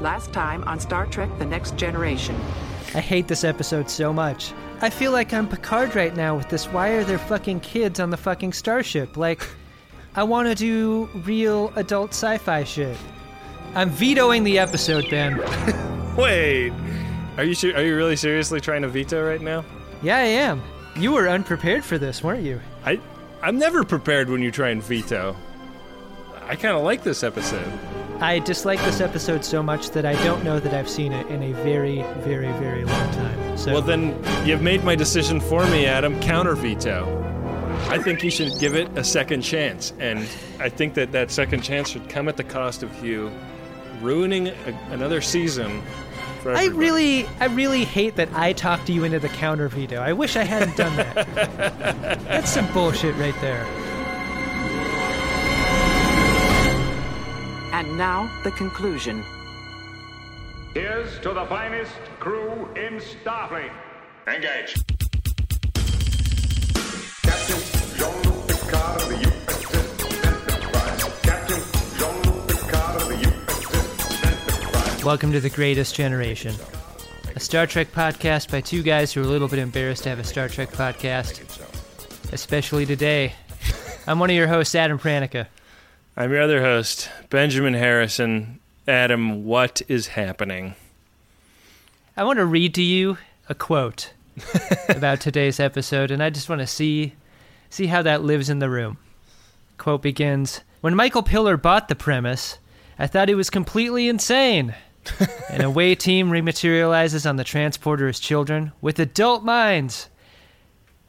Last time on Star Trek The Next Generation. I hate this episode so much. I feel like I'm Picard right now with this why are there fucking kids on the fucking starship? Like, I want to do real adult sci fi shit. I'm vetoing the episode, Ben. Wait, are you ser- are you really seriously trying to veto right now? Yeah, I am. You were unprepared for this, weren't you? I I'm never prepared when you try and veto. I kind of like this episode. I dislike this episode so much that I don't know that I've seen it in a very, very, very long time. So Well, then you've made my decision for me, Adam. Counter veto. I think you should give it a second chance, and I think that that second chance should come at the cost of you ruining a, another season. For I everybody. really, I really hate that I talked you into the counter veto. I wish I hadn't done that. That's some bullshit right there. And now, the conclusion. Here's to the finest crew in Starfleet. Engage. Captain Jean-Luc Picard of the USS Enterprise. Captain Jean-Luc Picard of the USS Enterprise. Welcome to the Greatest Generation, a Star Trek podcast by two guys who are a little bit embarrassed to have a Star Trek podcast, especially today. I'm one of your hosts, Adam Pranica. I'm your other host, Benjamin Harrison. Adam, what is happening? I want to read to you a quote about today's episode, and I just want to see see how that lives in the room. Quote begins: When Michael Piller bought the premise, I thought he was completely insane. An away team rematerializes on the transporter as children with adult minds.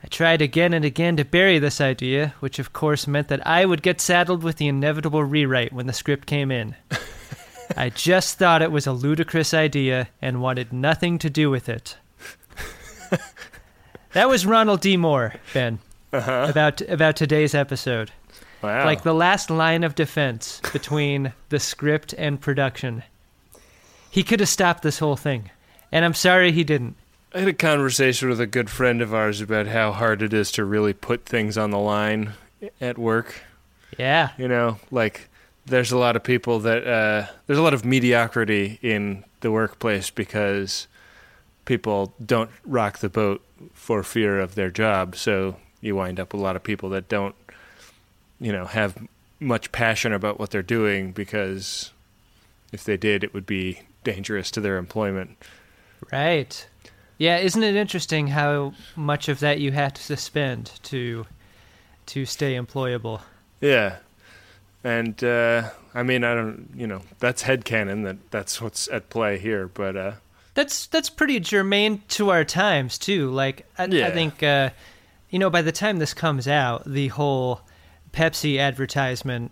I tried again and again to bury this idea, which of course meant that I would get saddled with the inevitable rewrite when the script came in. I just thought it was a ludicrous idea and wanted nothing to do with it. that was Ronald D. Moore, Ben, uh-huh. about about today's episode. Wow. Like the last line of defense between the script and production. He could have stopped this whole thing, and I'm sorry he didn't. I had a conversation with a good friend of ours about how hard it is to really put things on the line at work. Yeah, You know, like there's a lot of people that uh, there's a lot of mediocrity in the workplace because people don't rock the boat for fear of their job. So you wind up with a lot of people that don't, you know, have much passion about what they're doing because if they did, it would be dangerous to their employment. right. Yeah, isn't it interesting how much of that you have to suspend to to stay employable? Yeah. And uh, I mean, I don't, you know, that's headcanon that that's what's at play here, but uh, That's that's pretty germane to our times too. Like I, I think uh, you know by the time this comes out, the whole Pepsi advertisement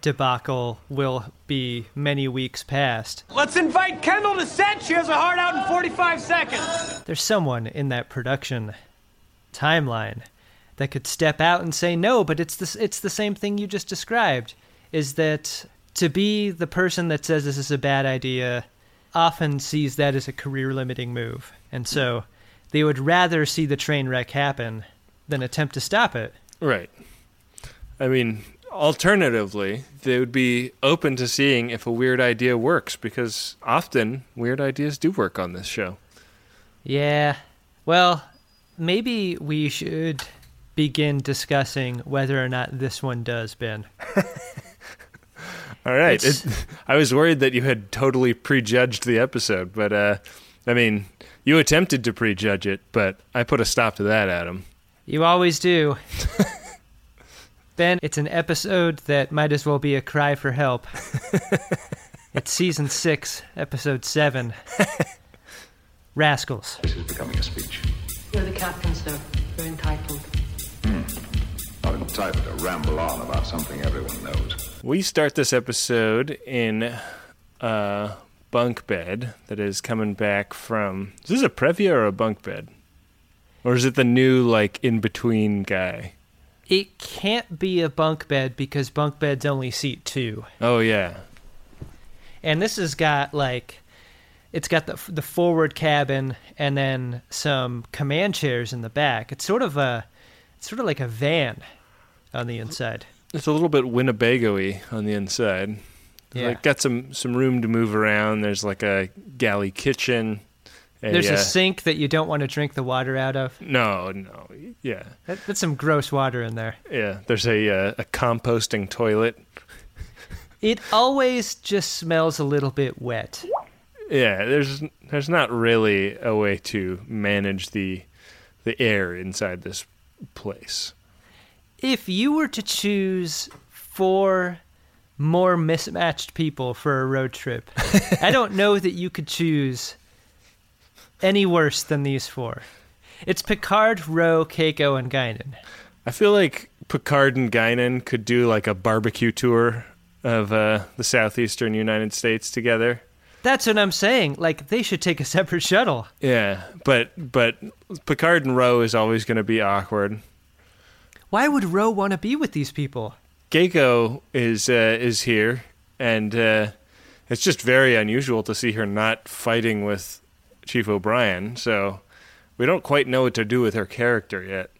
debacle will be many weeks past. Let's invite Kendall to set. She has a heart out in 45 seconds. There's someone in that production timeline that could step out and say no, but it's the it's the same thing you just described. Is that to be the person that says this is a bad idea often sees that as a career limiting move, and so they would rather see the train wreck happen than attempt to stop it. right. I mean, alternatively, they would be open to seeing if a weird idea works because often weird ideas do work on this show. Yeah. Well, maybe we should begin discussing whether or not this one does, Ben. All right. It, I was worried that you had totally prejudged the episode, but uh, I mean, you attempted to prejudge it, but I put a stop to that, Adam. You always do. ben, it's an episode that might as well be a cry for help. it's season six, episode seven. Rascals. This is becoming a speech. You're the captain, sir. You're entitled. Hmm. Not entitled to ramble on about something everyone knows. We start this episode in a bunk bed that is coming back from. Is this a Previa or a bunk bed? Or is it the new, like, in between guy? It can't be a bunk bed because bunk beds only seat two. Oh, yeah. and this has got like it's got the the forward cabin and then some command chairs in the back. It's sort of a it's sort of like a van on the inside. It's a little bit Winnebago y on the inside. Yeah. Like got some some room to move around. There's like a galley kitchen. There's uh, a sink that you don't want to drink the water out of. no, no, yeah, That, that's some gross water in there. yeah. There's a uh, a composting toilet. It always just smells a little bit wet. Yeah, there's there's not really a way to manage the the air inside this place. If you were to choose four more mismatched people for a road trip, I don't know that you could choose any worse than these four. It's Picard, Ro, Keiko, and Guinan. I feel like Picard and Guinan could do like a barbecue tour of uh, the southeastern United States together. That's what I'm saying. Like they should take a separate shuttle. Yeah, but but Picard and Ro is always going to be awkward. Why would Ro want to be with these people? Keiko is uh, is here, and uh, it's just very unusual to see her not fighting with Chief O'Brien. So we don't quite know what to do with her character yet.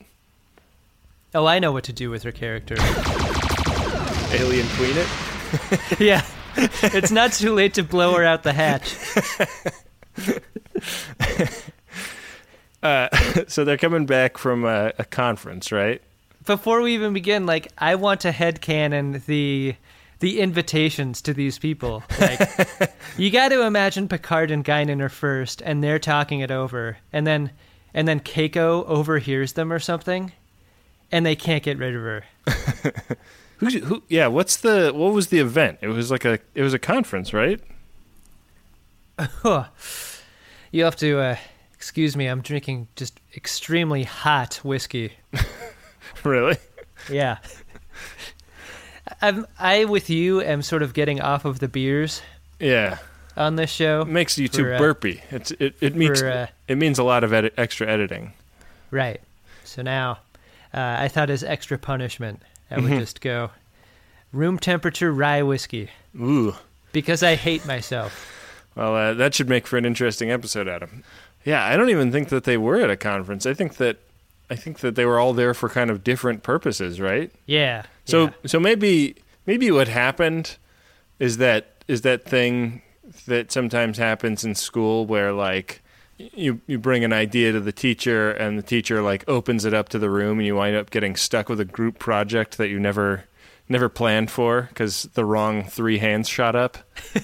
Oh, I know what to do with her character. Alien Queen it. yeah. It's not too late to blow her out the hatch. Uh, so they're coming back from a, a conference, right? Before we even begin, like I want to headcanon the the invitations to these people. Like you got to imagine Picard and Guinan are first, and they're talking it over, and then and then Keiko overhears them or something, and they can't get rid of her. Who, who? Yeah. What's the? What was the event? It was like a. It was a conference, right? You have to uh, excuse me. I'm drinking just extremely hot whiskey. really? Yeah. I'm, I, with you, am sort of getting off of the beers Yeah. on this show. It makes you too For, uh, burpy. It's it. It means for, uh, it means a lot of edit, extra editing. Right. So now, uh, I thought as extra punishment, I would just go room temperature rye whiskey Ooh. because I hate myself. Well, uh, that should make for an interesting episode, Adam. Yeah, I don't even think that they were at a conference. I think that I think that they were all there for kind of different purposes, right? Yeah. So yeah. so maybe maybe what happened is that is that thing that sometimes happens in school where like you you bring an idea to the teacher and the teacher like opens it up to the room and you wind up getting stuck with a group project that you never never planned for because the wrong three hands shot up.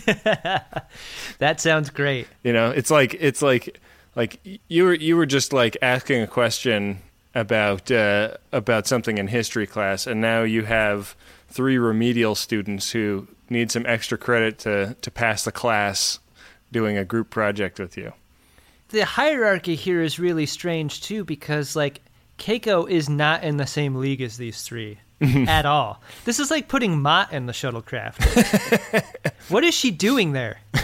that sounds great. You know, it's like it's like like you were you were just like asking a question about uh, about something in history class, and now you have three remedial students who need some extra credit to to pass the class doing a group project with you. The hierarchy here is really strange too because like Keiko is not in the same league as these three at all. This is like putting Mott in the shuttlecraft. what is she doing there?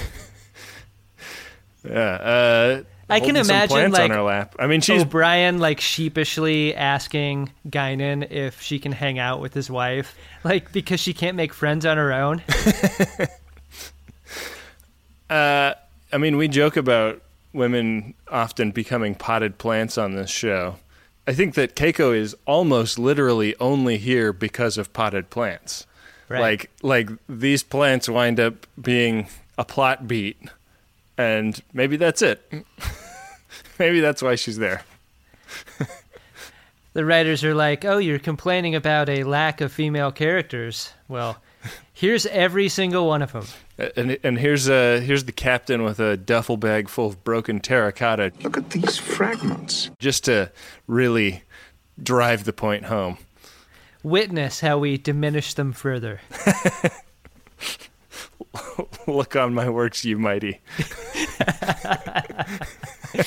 Yeah, uh, I can imagine, like, on her lap. I mean, she's O'Brien like sheepishly asking Guinan if she can hang out with his wife, like because she can't make friends on her own. Uh, I mean, we joke about women often becoming potted plants on this show. I think that Keiko is almost literally only here because of potted plants. Right. Like, like these plants wind up being a plot beat, and maybe that's it. maybe that's why she's there. the writers are like, "Oh, you're complaining about a lack of female characters. Well, here's every single one of them." And and here's uh here's the captain with a duffel bag full of broken terracotta, Look at these fragments. just to really drive the point home. Witness how we diminish them further. Look on my works, you mighty.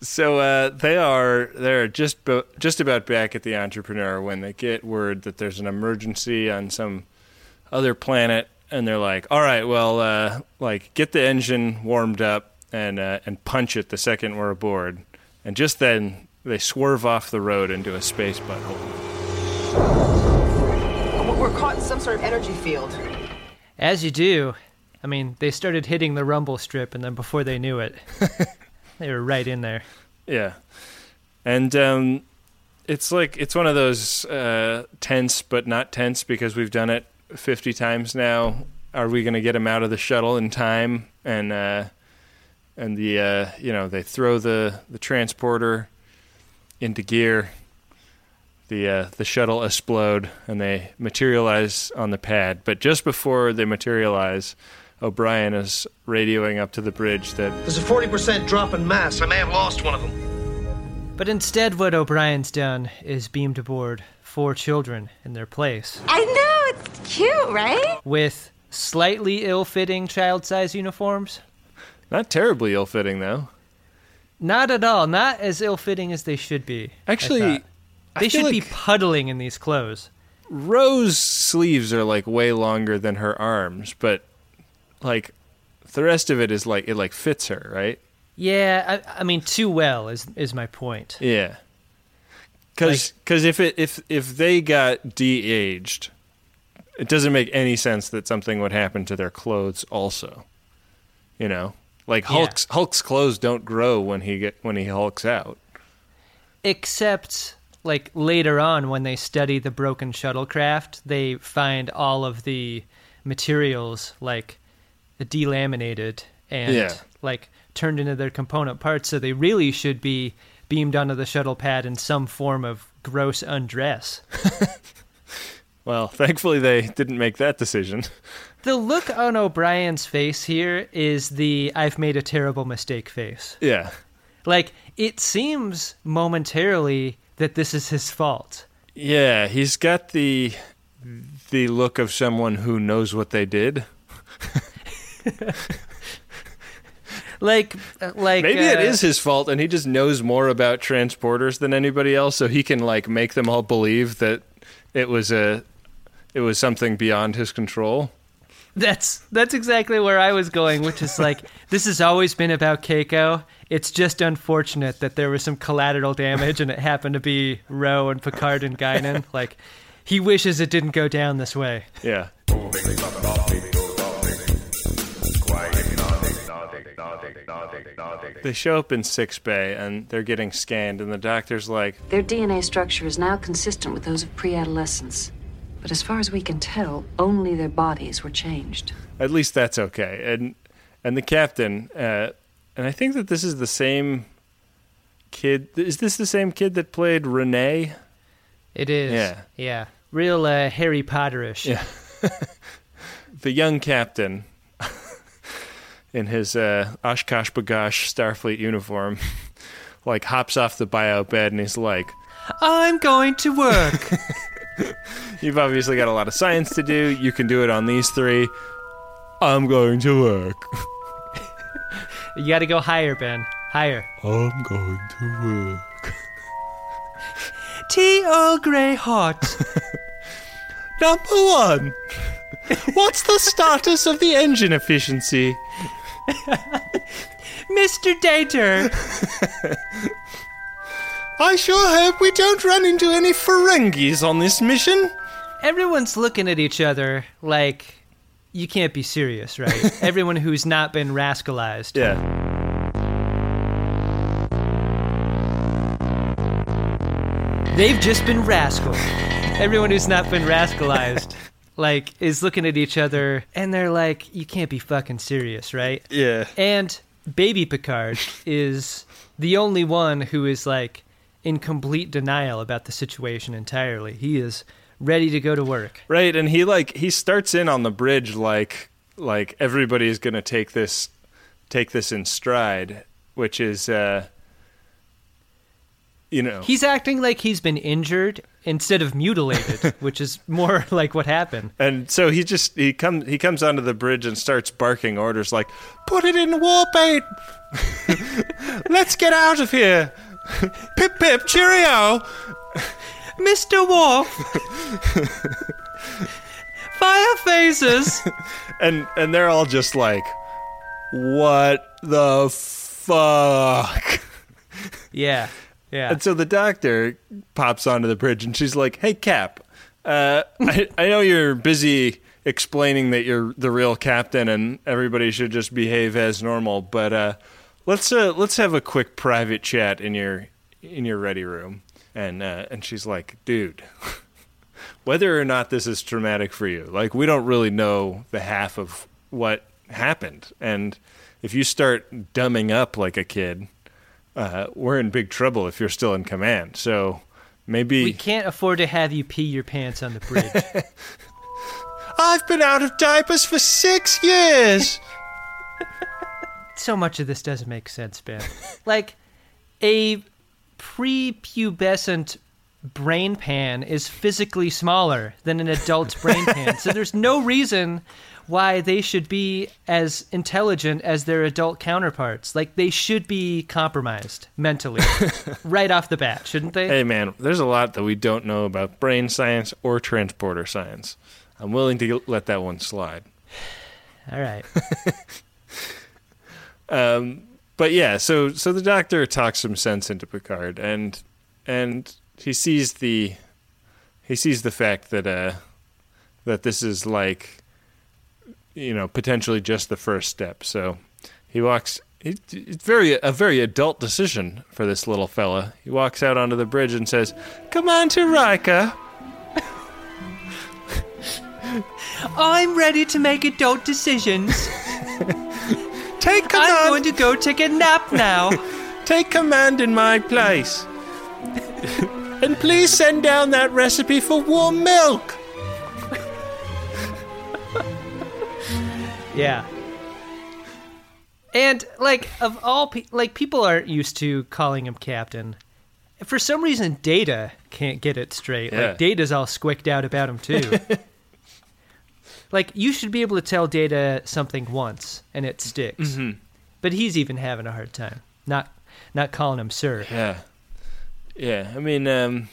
so uh, they are they're just bo- just about back at the entrepreneur when they get word that there's an emergency on some other planet, and they're like, "All right, well, uh, like get the engine warmed up and uh, and punch it the second we're aboard." And just then they swerve off the road into a space butthole. We're caught in some sort of energy field. As you do. I mean, they started hitting the rumble strip, and then before they knew it, they were right in there. Yeah, and um, it's like it's one of those uh, tense but not tense because we've done it 50 times now. Are we going to get him out of the shuttle in time? And uh, and the uh, you know they throw the the transporter into gear. The uh, the shuttle explode and they materialize on the pad. But just before they materialize, O'Brien is radioing up to the bridge that There's a 40% drop in mass. I may have lost one of them. But instead, what O'Brien's done is beamed aboard four children in their place I know, it's cute, right? with slightly ill fitting child size uniforms. not terribly ill fitting though. Not at all. Not as ill fitting as they should be. Actually, thought. I they should be puddling in these clothes. Ro's sleeves are like way longer than her arms, but like the rest of it is like it like fits her, right? Yeah, I, I mean, too well is is my point. Yeah. Cuz cuz if it if if they got de-aged, it doesn't make any sense that something would happen to their clothes also. You know? Like Yeah. Hulk's Hulk's clothes don't grow when he get when he hulks out. Except, like later on, when they study the broken shuttlecraft, they find all of the materials like delaminated and Yeah. like turned into their component parts. So they really should be beamed onto the shuttle pad in some form of gross undress. Well, thankfully they didn't make that decision. The look on O'Brien's face here is the I've made a terrible mistake face. Yeah. Like, it seems momentarily that this is his fault. Yeah, he's got the the look of someone who knows what they did. Like, uh, like Maybe it uh, is his fault and he just knows more about transporters than anybody else so he can like make them all believe that it was a it was something beyond his control. That's that's exactly where I was going, which is like this has always been about Keiko. It's just unfortunate that there was some collateral damage and it happened to be Ro and Picard and Guinan. Like he wishes it didn't go down this way. Yeah. They show up in sick bay and they're getting scanned and the doctor's like, Their DNA structure is now consistent with those of pre adolescents. But as far as we can tell, only their bodies were changed. at least that's okay. And and the captain, uh, and I think that this is the same kid. Is this the same kid that played Renee? It is. Yeah. Yeah. Real uh, Harry Potterish. Yeah. The young captain in his uh, OshKosh B'gosh Starfleet uniform, like hops off the bio bed and he's like, I'm going to work. "You've obviously got a lot of science to do. You can do it on these three. I'm going to work. you got to go higher, Ben. Higher. I'm going to work." Tea Earl Grey hot. Number one. What's the status of the engine efficiency? Mr. Dater. I sure hope we don't run into any Ferengis on this mission. Everyone's looking at each other like you can't be serious, right? Everyone who's not been rascalized. Yeah. They've just been rascal. Everyone who's not been rascalized, like, is looking at each other and they're like, you can't be fucking serious, right? Yeah. And Baby Picard is the only one who is like in complete denial about the situation entirely. He is ready to go to work. Right, and he like he starts in on the bridge like like everybody's going to take this take this in stride, which is uh you know. He's acting like he's been injured instead of mutilated, which is more like what happened. and so he just he comes he comes onto the bridge and starts barking orders like put it in warp 8. Let's get out of here. pip pip cheerio. Mr. Worf! Fire phasers! and and they're all just like what the fuck Yeah, yeah. and so the doctor pops onto the bridge and she's like hey cap uh, I, I know you're busy explaining that you're the real captain and everybody should just behave as normal but uh, let's uh, let's have a quick private chat in your in your ready room and uh, and she's like dude whether or not this is traumatic for you. Like we don't really know the half of what happened, and if you start dumbing up like a kid, uh, we're in big trouble if you're still in command. So maybe We can't afford to have you pee your pants on the bridge. I've been out of diapers for six years. so much of this doesn't make sense, Ben. like a prepubescent brain pan is physically smaller than an adult's brain pan. So there's no reason why they should be as intelligent as their adult counterparts. Like they should be compromised mentally right off the bat, shouldn't they? Hey man, there's a lot that we don't know about brain science or transporter science. I'm willing to let that one slide. All right. Um, but yeah, so so the doctor talks some sense into Picard, and and he sees the he sees the fact that uh that this is like you know potentially just the first step. So he walks. It, it's very a very adult decision for this little fella. He walks out onto the bridge and says, "Commander Riker." I'm ready to make adult decisions. Take command. I'm going to go take a nap now. Take command in my place. and please send down that recipe for warm milk. Yeah. And like of all pe- like people aren't used to calling him captain. For some reason Data can't get it straight. Yeah. Like Data's all squicked out about him too. Like you should be able to tell Data something once and it sticks. Mhm. But he's even having a hard time. Not not calling him sir. Yeah. Yeah, I mean, um,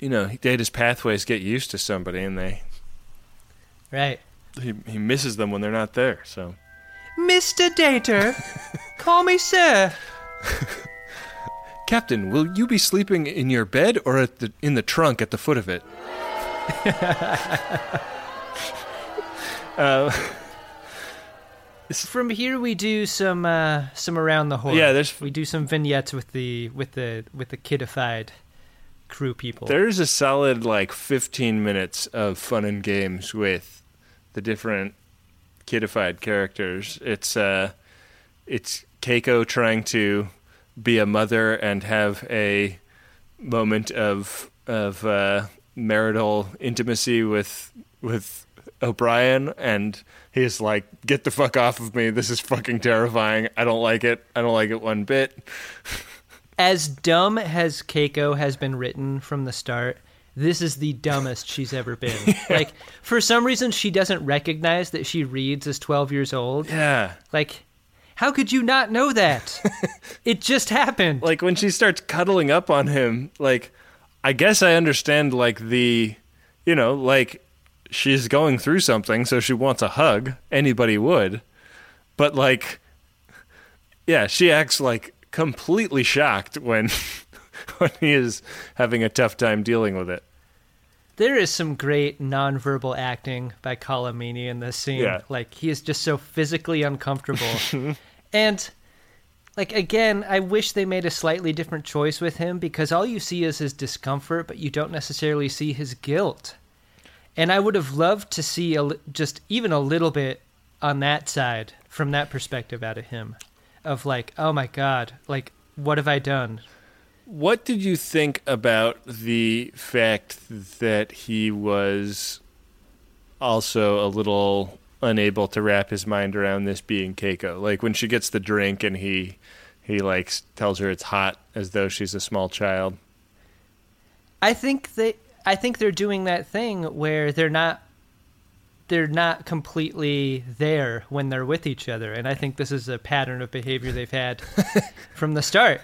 you know, Data's pathways get used to somebody, and they Right. he he misses them when they're not there. So Mr. Data, call me sir. Captain, will you be sleeping in your bed or at the in the trunk at the foot of it? uh, From here we do some uh, some around the horn. Yeah, there's- we do some vignettes with the with the with the kidified crew people. there's a solid like 15 minutes of fun and games with the different kidified characters. It's uh, it's Keiko trying to be a mother and have a moment of of uh, marital intimacy with with O'Brien, and he's like, "Get the fuck off of me! This is fucking terrifying. I don't like it. I don't like it one bit." as dumb as Keiko has been written from the start, this is the dumbest she's ever been. Like for some reason she doesn't recognize that she reads as 12 years old. Yeah. Like how could you not know that? it just happened. like when she starts cuddling up on him like i guess i understand like the you know like she's going through something so she wants a hug anybody would but like yeah she acts like completely shocked when when he is having a tough time dealing with it There is some great nonverbal acting by Colm Meaney in this scene. Yeah. Like he is just so physically uncomfortable. and like again, I wish they made a slightly different choice with him because all you see is his discomfort, but you don't necessarily see his guilt. And I would have loved to see a, just even a little bit on that side from that perspective out of him of like, oh my god, like what have I done? What did you think about the fact that he was also a little unable to wrap his mind around this being Keiko? Like when she gets the drink and he he like tells her it's hot as though she's a small child. I think they I think they're doing that thing where they're not they're not completely there when they're with each other and I think this is a pattern of behavior they've had from the start.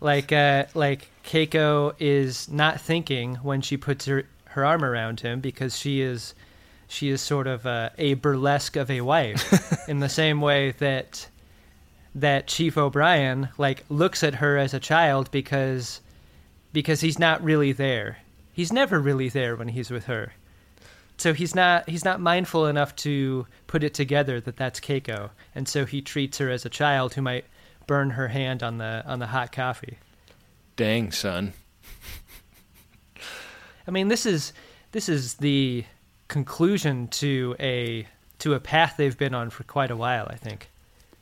Like uh like Keiko is not thinking when she puts her her arm around him because she is she is sort of a, a burlesque of a wife in the same way that that Chief O'Brien like looks at her as a child because because he's not really there. He's never really there when he's with her. So he's not he's not mindful enough to put it together that that's Keiko, and so he treats her as a child who might burn her hand on the on the hot coffee. Dang, son. I mean, this is this is the conclusion to a to a path they've been on for quite a while. I think.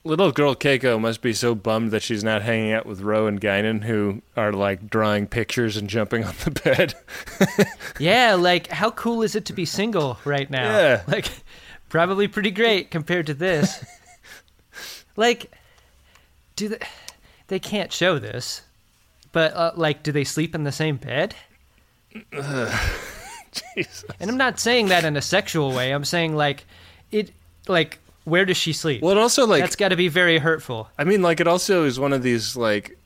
Little girl Keiko must be so bummed that she's not hanging out with Ro and Guinan, who are like drawing pictures and jumping on the bed. Yeah, like how cool is it to be single right now? Yeah. Like probably pretty great compared to this. like do they they can't show this. But uh, like do they sleep in the same bed? Jesus. And I'm not saying that in a sexual way. I'm saying like it like where does she sleep? Well, it also like That's got to be very hurtful. I mean, like it also is one of these like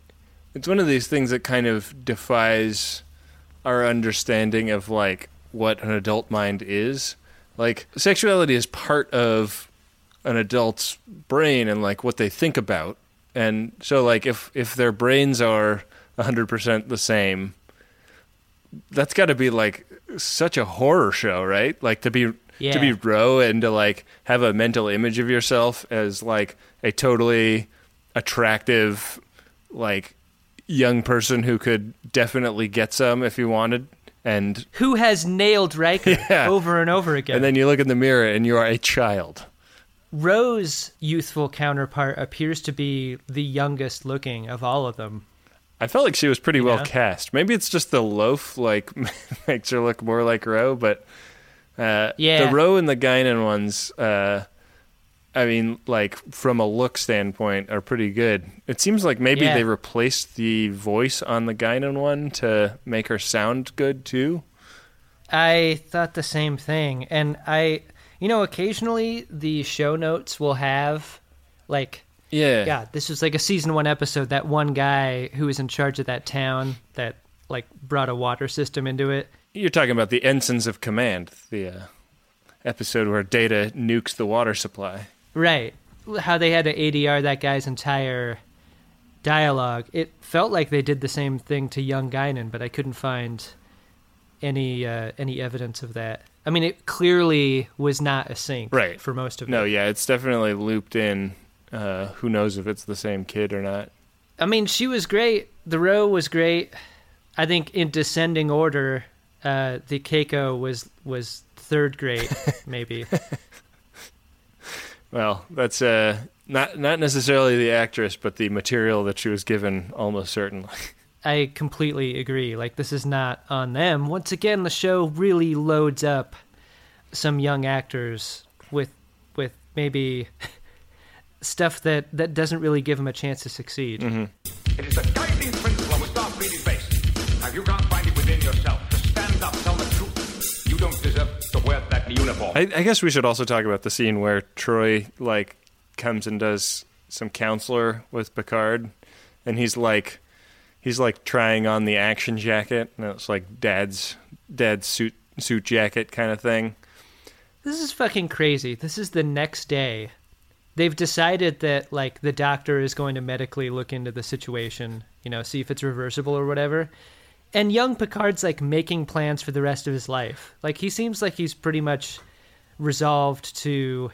it's one of these things that kind of defies our understanding of like what an adult mind is. Like sexuality is part of an adult's brain and like what they think about. And so like if if their brains are 100% the same, that's got to be like such a horror show, right? Like to be to be Ro and to like have a mental image of yourself as like a totally attractive like young person who could definitely get some if you wanted and Who has nailed Riker Yeah. over and over again? and then you look in the mirror and you are a child. Ro's youthful counterpart appears to be the youngest looking of all of them. I felt like she was pretty well Yeah. cast. Maybe it's just the loaf like makes her look more like Ro, but uh, Yeah. the Ro and the Guinan ones, uh, I mean, like from a look standpoint, are pretty good. It seems like maybe Yeah. they replaced the voice on the Guinan one to make her sound good too. I thought the same thing. And I, you know, occasionally the show notes will have, like, Yeah, yeah, this was like a season one episode. That one guy who was in charge of that town that, like, brought a water system into it. You're talking about the Ensigns of Command, the uh, episode where Data nukes the water supply. Right. How they had to ADR that guy's entire dialogue. It felt like they did the same thing to young Guinan, but I couldn't find any uh, any evidence of that. I mean, it clearly was not a sync Right. for most of No, it. No, yeah, it's definitely looped in. Uh, who knows if it's the same kid or not? I mean, she was great. The Ro was great. I think in descending order, uh, the Keiko was was third grade, maybe. Well, that's uh, not not necessarily the actress, but the material that she was given, almost certainly. I completely agree. Like this is not on them. Once again, the show really loads up some young actors with with maybe stuff that that doesn't really give him a chance to succeed. Mm-hmm. It is the guiding principle of a Starfleet is based. Now, if you can't find it within yourself to stand up, tell the truth. You don't deserve to wear that uniform. I, I guess we should also talk about the scene where Troi like comes and does some counselor with Picard, and he's like, he's like trying on the action jacket, and it's like dad's dad's suit suit jacket kind of thing. This is fucking crazy. This is the next day. They've decided that like the doctor is going to medically look into the situation, you know, see if it's reversible or whatever. And young Picard's like making plans for the rest of his life. Like he seems like he's pretty much resolved to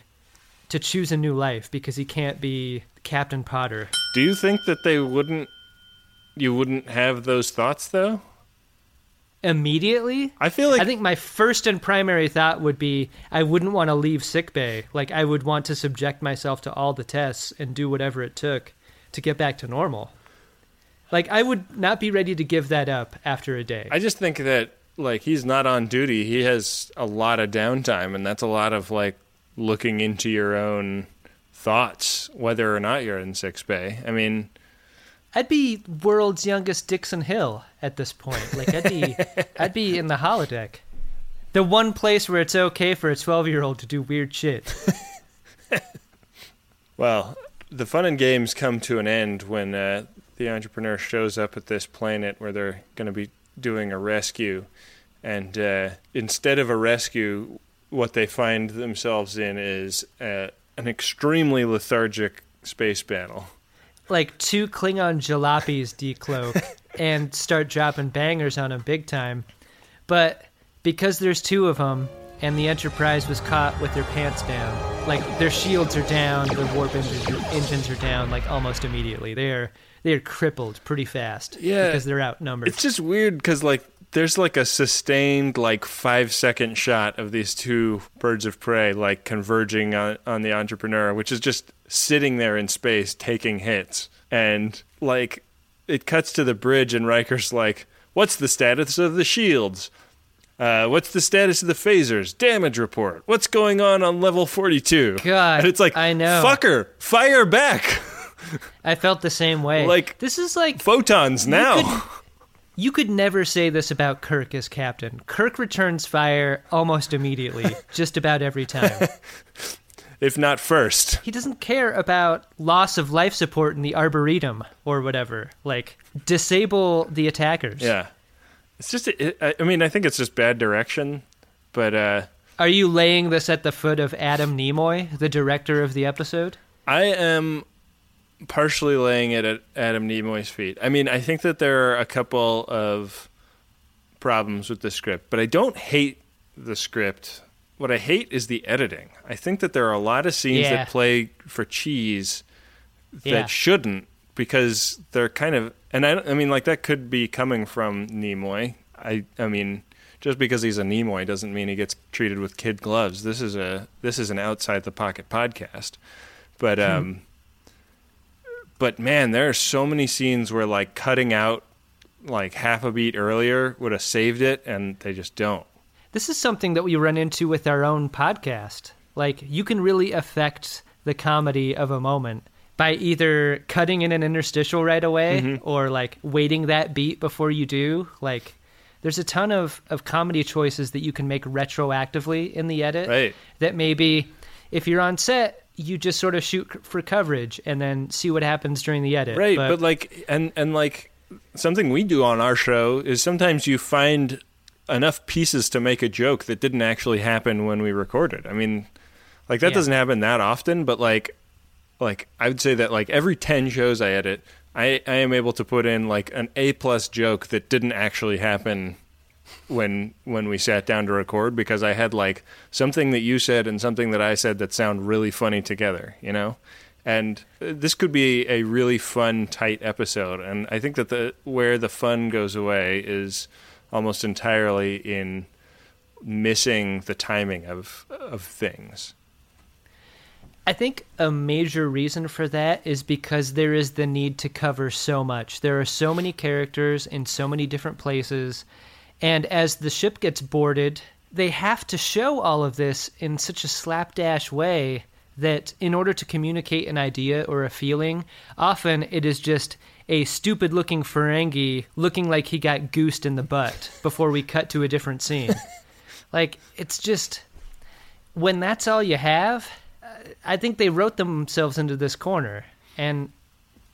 to choose a new life because he can't be Captain Potter. Do you think that they wouldn't? You wouldn't have those thoughts though. Immediately, I feel like I think my first and primary thought would be I wouldn't want to leave sick bay. Like I would want to subject myself to all the tests and do whatever it took to get back to normal. Like I would not be ready to give that up after a day. I just think that like he's not on duty. He has a lot of downtime, and that's a lot of like looking into your own thoughts, whether or not you're in sick bay. I mean, I'd be world's youngest Dixon Hill at this point. Like I'd be I'd be in the holodeck. The one place where it's okay for a 12-year-old to do weird shit. well, the fun and games come to an end when uh, the entrepreneur shows up at this planet where they're going to be doing a rescue, and uh, instead of a rescue, what they find themselves in is uh, an extremely lethargic space battle. Like two Klingon jalopies decloak and start dropping bangers on him big time. But because there's two of them and the Enterprise was caught with their pants down. Like their shields are down, their warp engines, engines are down, like almost immediately. They're they're crippled pretty fast. Yeah. because they're outnumbered. It's just weird because like there's like a sustained like five second shot of these two birds of prey like converging on, on the entrepreneur, which is just sitting there in space taking hits, and like it cuts to the bridge and Riker's like, "What's the status of the shields?" Uh, what's the status of the phasers? Damage report. What's going on on level 42? God, and it's like, I know. Fucker, fire back. I felt the same way. Like, this is like Photons now. You could never say this about Kirk as captain. Kirk returns fire almost immediately, just about every time. if not first. He doesn't care about loss of life support in the arboretum or whatever. Like, disable the attackers. Yeah. It's just, I mean, I think it's just bad direction, but uh, Are you laying this at the foot of Adam Nimoy, the director of the episode? I am partially laying it at Adam Nimoy's feet. I mean, I think that there are a couple of problems with the script, but I don't hate the script. What I hate is the editing. I think that there are a lot of scenes Yeah. that play for cheese that Yeah. shouldn't because they're kind of and I, I mean like that could be coming from Nimoy. I I mean just because he's a Nimoy doesn't mean he gets treated with kid gloves. This is a this is an outside the pocket podcast. But um but man, there are so many scenes where like cutting out like half a beat earlier would have saved it and they just don't. This is something that we run into with our own podcast. Like, you can really affect the comedy of a moment by either cutting in an interstitial right away Mm-hmm. or like waiting that beat before you do. Like, there's a ton of, of comedy choices that you can make retroactively in the edit. Right. That maybe if you're on set, you just sort of shoot for coverage and then see what happens during the edit. Right, but, like and and like something we do on our show is sometimes you find enough pieces to make a joke that didn't actually happen when we recorded. I mean, like that Yeah. doesn't happen that often, but like like I would say that like every 10 shows I edit, I I am able to put in like an A plus joke that didn't actually happen when when we sat down to record because I had like something that you said and something that I said that sound really funny together, you know? And this could be a really fun tight episode and I think that the where the fun goes away is almost entirely in missing the timing of of things. I think a major reason for that is because there is the need to cover so much. There are so many characters in so many different places, and as the ship gets boarded, they have to show all of this in such a slapdash way that in order to communicate an idea or a feeling, often it is just a stupid looking Ferengi looking like he got goosed in the butt before we cut to a different scene. like, it's just when that's all you have, I think they wrote themselves into this corner, and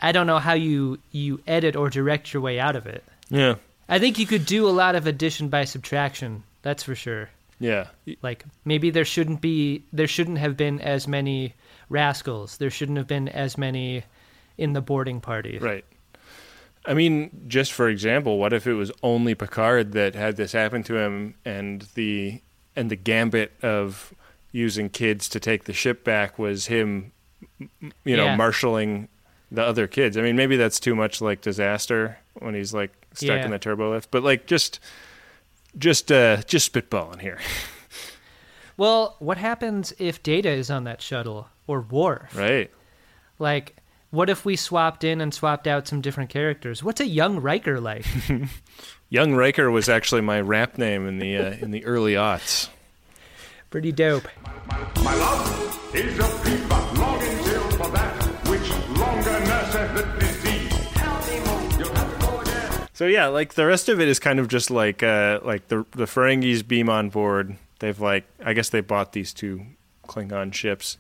I don't know how you you edit or direct your way out of it. Yeah. I think you could do a lot of addition by subtraction. That's for sure. Yeah. Like maybe there shouldn't be there shouldn't have been as many rascals. There shouldn't have been as many in the boarding party. Right. I mean, just for example, what if it was only Picard that had this happen to him, and the and the gambit of using kids to take the ship back was him, you know, Yeah. marshaling the other kids. I mean, maybe that's too much like disaster when he's like stuck Yeah. in the turbo lift, but like just just uh just spitballing here, Well, what happens if Data is on that shuttle or Worf? right? Like what if we swapped in and swapped out some different characters? What's a young Riker like? Young Riker was actually my rap name in the uh, in the early aughts. Pretty dope. My love is a fever, longing till for that which longer nurseth the disease. You'll have to go again. So yeah, like the rest of it is kind of just like uh like the the Ferengis beam on board. They've like I guess they bought these two Klingon ships,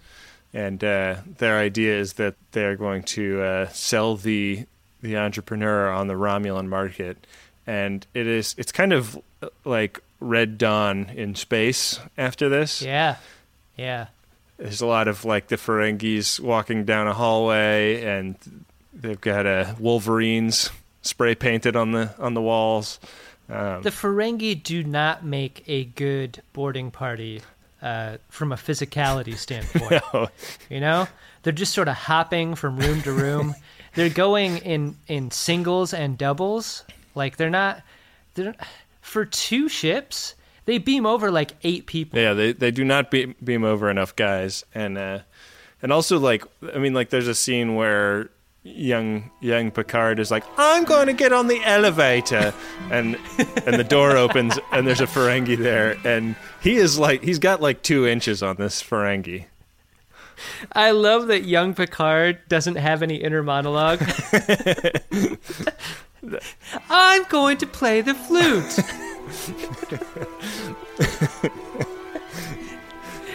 and uh, their idea is that they're going to uh, sell the the entrepreneur on the Romulan market, and it is it's kind of uh, like Red Dawn in space after this. Yeah. Yeah. There's a lot of like the Ferengis walking down a hallway, and they've got uh, Wolverines spray painted on the on the walls. Um, The Ferengi do not make a good boarding party uh, from a physicality standpoint. no. You know, they're just sort of hopping from room to room. they're going in in singles and doubles. Like they're not. They're for two ships. They beam over like eight people. Yeah, they they do not beam, beam over enough guys, and uh, and also like I mean like there's a scene where young young Picard is like I'm going to get on the elevator, and and the door opens and there's a Ferengi there, and he is like he's got like two inches on this Ferengi. I love that young Picard doesn't have any inner monologue. I'm going to play the flute.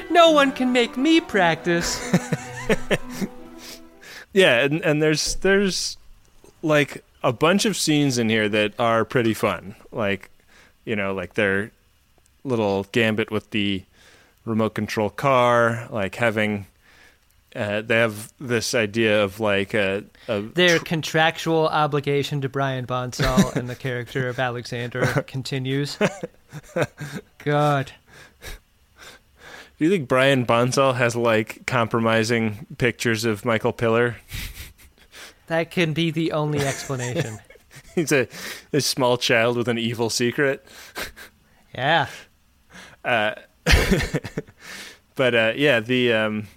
no one can make me practice. Yeah, and and there's there's like a bunch of scenes in here that are pretty fun. Like, you know, like their little gambit with the remote control car, like having uh, they have this idea of like a, a Their contractual obligation to Brian Bonsall and the character of Alexander continues. God. Do you think Brian Bonsall has like compromising pictures of Michael Piller? That can be the only explanation. He's a, a small child with an evil secret. Yeah. Uh, but uh, yeah, the um,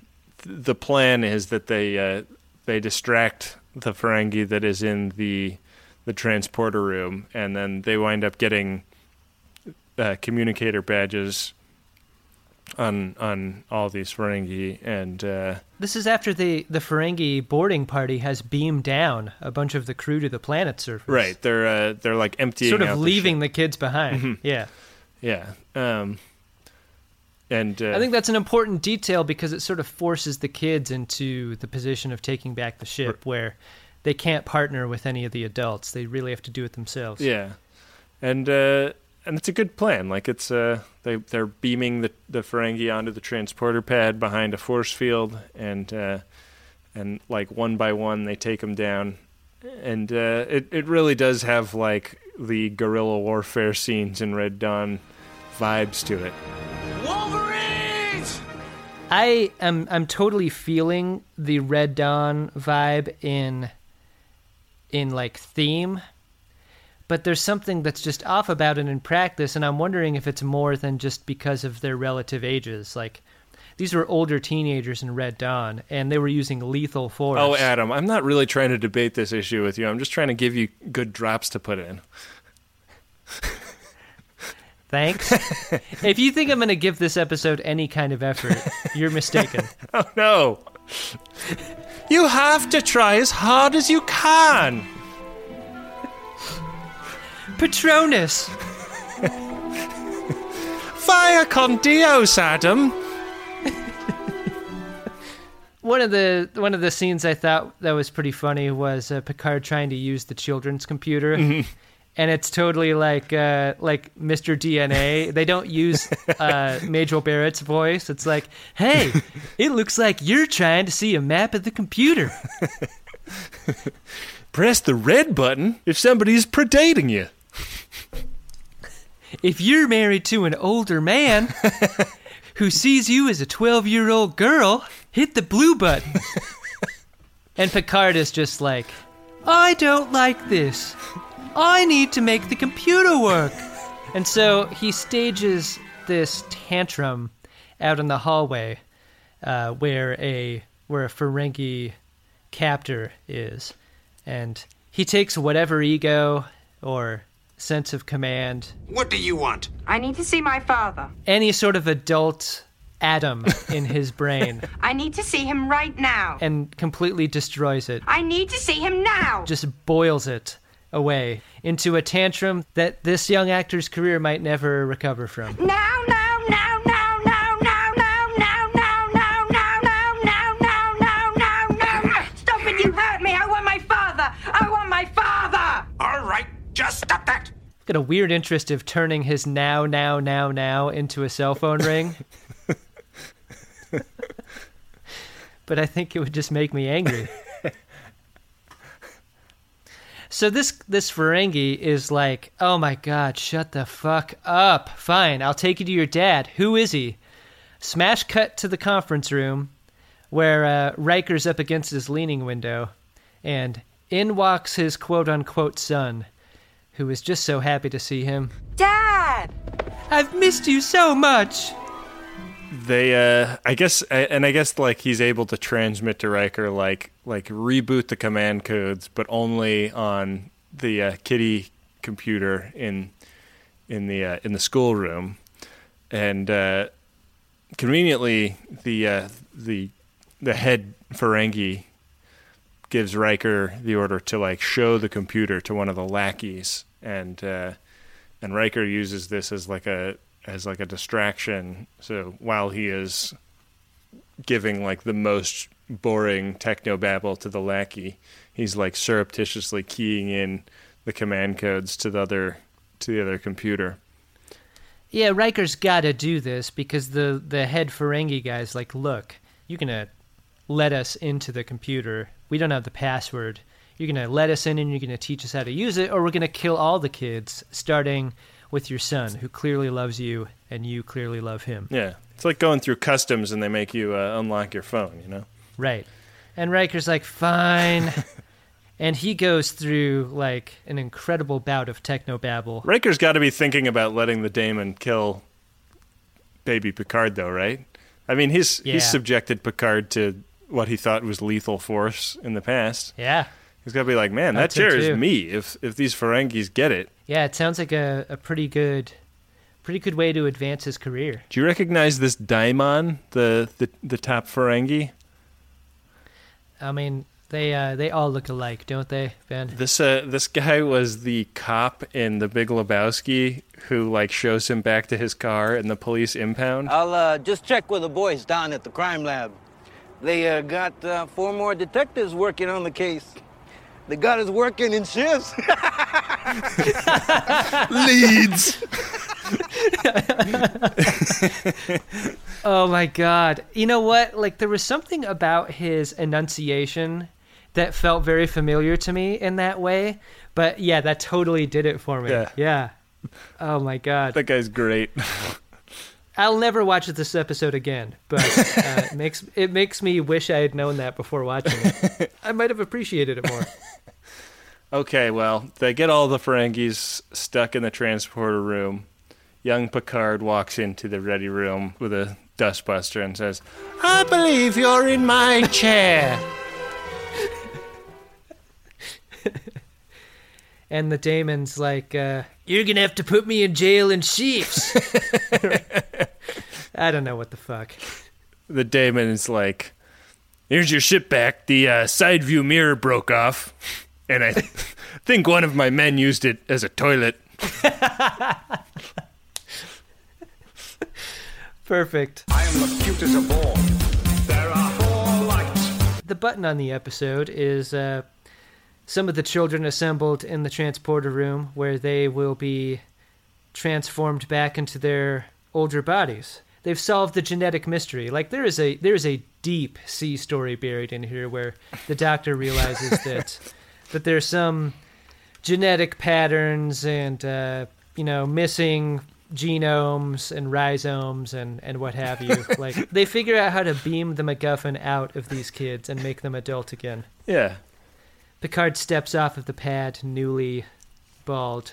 the plan is that they uh, they distract the Ferengi that is in the the transporter room, and then they wind up getting uh, communicator badges on on all these Ferengi, and uh, This is after the, the Ferengi boarding party has beamed down a bunch of the crew to the planet's surface. right, they're uh, they're like emptying, Sort of the leaving ship. the kids behind. Mhm. Yeah. Yeah, um, and uh, I think that's an important detail because it sort of forces the kids into the position of taking back the ship where they can't partner with any of the adults. They really have to do it themselves. Yeah, and uh, and it's a good plan. Like it's uh, they they're beaming the the Ferengi onto the transporter pad behind a force field, and uh, and like one by one they take them down, and uh, it it really does have like the guerrilla warfare scenes in Red Dawn vibes to it. I am I'm totally feeling the Red Dawn vibe in in like theme. But there's something that's just off about it in practice, and I'm wondering if it's more than just because of their relative ages. Like these were older teenagers in Red Dawn, and they were using lethal force. Oh, Adam, I'm not really trying to debate this issue with you. I'm just trying to give you good drops to put in. Thanks. if you think I'm going to give this episode any kind of effort, you're mistaken. Oh no! You have to try as hard as you can. Patronus! Fire con Dios, Adam. One of the one of the scenes I thought that was pretty funny was uh, Picard trying to use the children's computer, and it's totally like uh, like Mr. DNA. They don't use uh, Majel Barrett's voice. It's like, hey, it looks like you're trying to see a map of the computer. Press the red button if somebody's predating you. If you're married to an older man who sees you as a 12 year old girl, hit the blue button. and Picard is just like, I don't like this. I need to make the computer work. And so he stages this tantrum out in the hallway uh, where a where a Ferengi captor is, and he takes whatever ego or sense of command What do you want? I need to see my father. any sort of adult atom in his brain I need to see him right now. and completely destroys it. I need to see him now. Just boils it away into a tantrum that this young actor's career might never recover from. No, no, no, no. Just stop that! Got a weird interest of turning his now, now, now, now into a cell phone ring. but I think it would just make me angry. So this this Ferengi is like, oh my god, shut the fuck up. Fine, I'll take you to your dad. Who is he? Smash cut to the conference room, where uh, Riker's up against his leaning window, and in walks his quote unquote son, who is just so happy to see him. Dad! I've missed you so much. They, uh, I guess, and I guess like he's able to transmit to Riker like like reboot the command codes, but only on the uh, kitty computer in in the uh, in the schoolroom, and uh, conveniently the uh, the the head Ferengi gives Riker the order to like show the computer to one of the lackeys, and uh, and Riker uses this as like a as like a distraction. So while he is giving like the most boring techno babble to the lackey, he's like surreptitiously keying in the command codes to the other to the other computer. Yeah, Riker's got to do this because the the head Ferengi guy's like, look, you're gonna let us into the computer. We don't have the password. You're gonna let us in and you're gonna teach us how to use it, or we're gonna kill all the kids, starting with your son, who clearly loves you and you clearly love him. Yeah, it's like going through customs and they make you uh, unlock your phone. You know. Right. And Riker's like, fine. and he goes through like an incredible bout of techno babble. Riker's got to be thinking about letting the Daimon kill baby Picard, though, right? I mean, he's Yeah. he's subjected Picard to what he thought was lethal force in the past. Yeah. He's got to be like, man, that That's it, chair is me. If if these Ferengis get it, Yeah, it sounds like a, a pretty good pretty good way to advance his career. do you recognize this Daimon, the the, the top Ferengi? I mean, they uh, they all look alike, don't they, Ben? This uh, this guy was the cop in The Big Lebowski who like shows him back to his car in the police impound. I'll uh, just check with the boys down at the crime lab. They uh, got uh, four more detectives working on the case. They got is working in shifts. Leads. Oh my god. You know what? Like there was something about his enunciation that felt very familiar to me in that way. But yeah, that totally did it for me. Yeah. Yeah. Oh my god. That guy's great. I'll never watch this episode again, but uh, it makes it makes me wish I had known that before watching it. I might have appreciated it more. Okay, well, they get all the Ferengis stuck in the transporter room. Young Picard walks into the ready room with a dustbuster and says, I believe you're in my chair. And the Daimon's like, uh, "You're gonna have to put me in jail in sheaves." I don't know what the fuck. The Daimon's like, Here's your ship back. The uh, side view mirror broke off, and I think one of my men used it as a toilet. Perfect. I am the cutest of all. There are four lights. The button on the episode is uh, some of the children assembled in the transporter room where they will be transformed back into their older bodies. They've solved the genetic mystery. Like there is a there is a deep sea story buried in here where the doctor realizes that that there's some genetic patterns and uh, you know missing genomes and rhizomes and, and what have you. like they figure out how to beam the MacGuffin out of these kids and make them adult again. Yeah. Picard steps off of the pad, newly bald,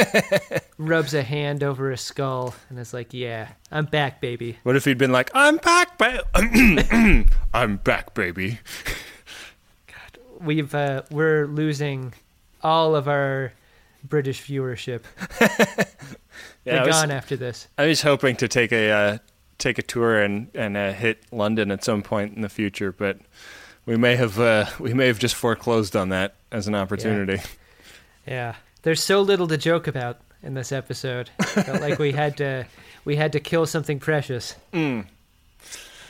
rubs a hand over his skull, and is like, "Yeah, I'm back, baby." What if he'd been like, I'm back, ba- I'm back, baby. We've uh, we're losing all of our British viewership. They're was- gone after this. I was hoping to take a uh, take a tour and and uh, hit London at some point in the future, but we may have uh, we may have just foreclosed on that as an opportunity. Yeah, there's so little to joke about in this episode. Felt like we had to we had to kill something precious, Mm.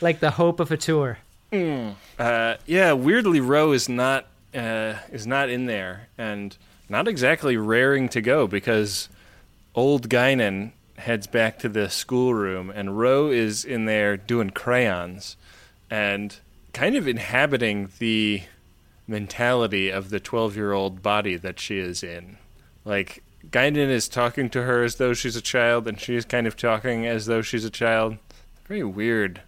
like the hope of a tour. Uh, yeah, weirdly, Ro is not uh, is not in there, and not exactly raring to go because old Guinan heads back to the schoolroom, and Ro is in there doing crayons, and kind of inhabiting the mentality of the 12 year old body that she is in. Like, Guinan is talking to her as though she's a child, and she is kind of talking as though she's a child. Very weird.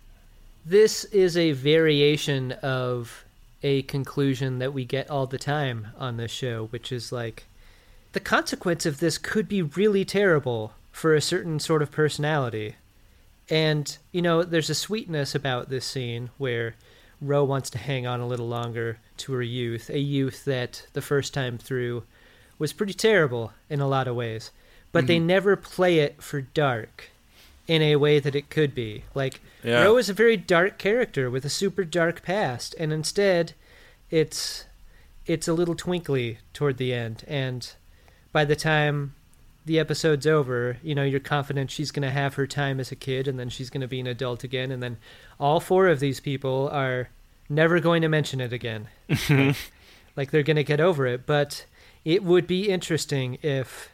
This is a variation of a conclusion that we get all the time on this show, which is like the consequence of this could be really terrible for a certain sort of personality. And, you know, there's a sweetness about this scene where Ro wants to hang on a little longer to her youth, a youth that the first time through was pretty terrible in a lot of ways. But they Mhm. never play it for dark in a way that it could be. Like, Yeah. Ro is a very dark character with a super dark past, and instead, it's it's a little twinkly toward the end. And by the time the episode's over, you know, you're confident she's going to have her time as a kid, and then she's going to be an adult again, and then all four of these people are never going to mention it again. like, like they're going to get over it. But it would be interesting if,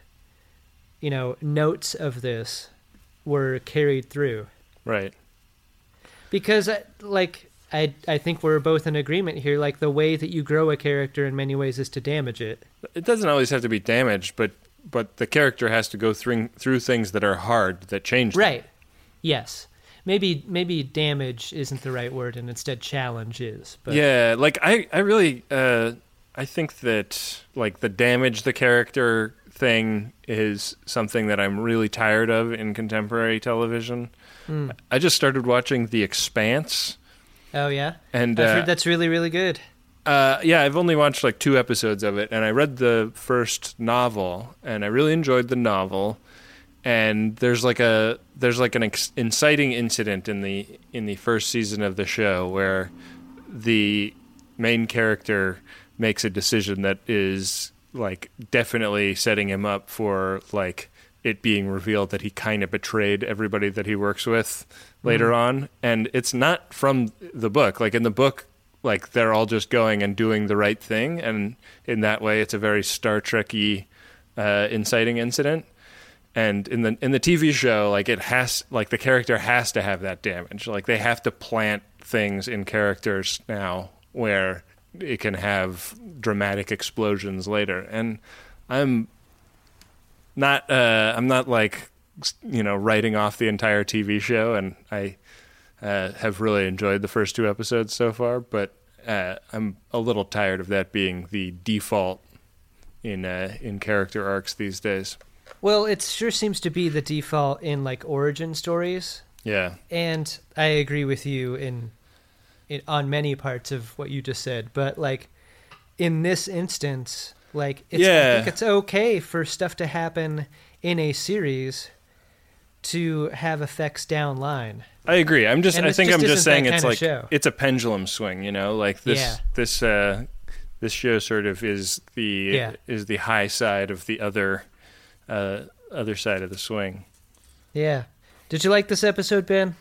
you know, notes of this were carried through Right. because uh, like I I think we're both in agreement here. Like the way that you grow a character in many ways is to damage it. It doesn't always have to be damaged, but but the character has to go through through things that are hard that change. them. Right. Yes. Maybe maybe damage isn't the right word, and instead challenge is. But yeah, like I, I really, uh, I think that like the damage the character thing is something that I'm really tired of in contemporary television. Hmm. I just started watching The Expanse. Oh yeah. And, I've uh, heard that's really really good. Uh, yeah, I've only watched like two episodes of it, and I read the first novel, and I really enjoyed the novel. And there's like a there's like an ex- inciting incident in the in the first season of the show where the main character makes a decision that is like definitely setting him up for like it being revealed that he kind of betrayed everybody that he works with later Mhm. on. And it's not from the book. Like in the book like they're all just going and doing the right thing. And in that way it's a very star trekky uh, inciting incident. And in the in the TV show like it has like the character has to have that damage. Like they have to plant things in characters now where it can have dramatic explosions later and I'm not uh I'm not like you know writing off the entire TV show and I uh, have really enjoyed the first two episodes so far but uh, I'm a little tired of that being the default in uh, in character arcs these days. Well, it sure seems to be the default in like origin stories. Yeah. And I agree with you in, in on many parts of what you just said, but like in this instance, like it's, I think it's okay for stuff to happen in a series to have effects down line. I agree. I'm just. And I think just I'm just saying it's like show. it's a pendulum swing. You know, like this. Yeah. This. Uh, this show sort of is the Yeah. is the high side of the other uh, other side of the swing. Yeah. Did you like this episode, Ben?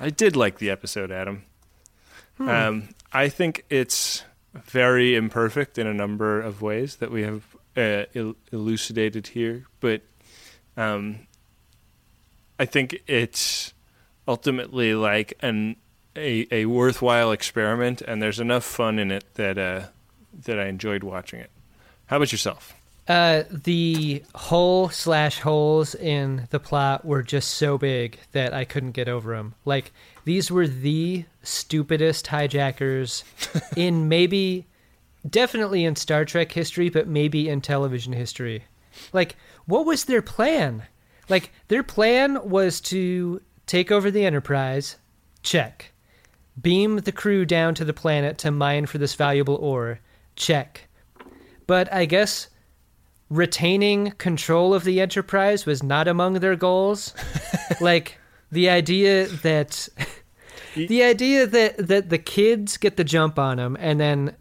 I did like the episode, Adam. Hmm. Um, I think it's very imperfect in a number of ways that we have uh, el- elucidated here, but um, I think it's ultimately like an a, a worthwhile experiment, and there's enough fun in it that uh, that I enjoyed watching it. How about yourself? Uh, the hole slash holes in the plot were just so big that I couldn't get over them. Like these were the stupidest hijackers in maybe, definitely in Star Trek history, but maybe in television history. Like, what was their plan? Like their plan was to take over the Enterprise. Check. Beam the crew down to the planet to mine for this valuable ore. Check. But I guess retaining control of the enterprise was not among their goals like the idea that the idea that that the kids get the jump on them and then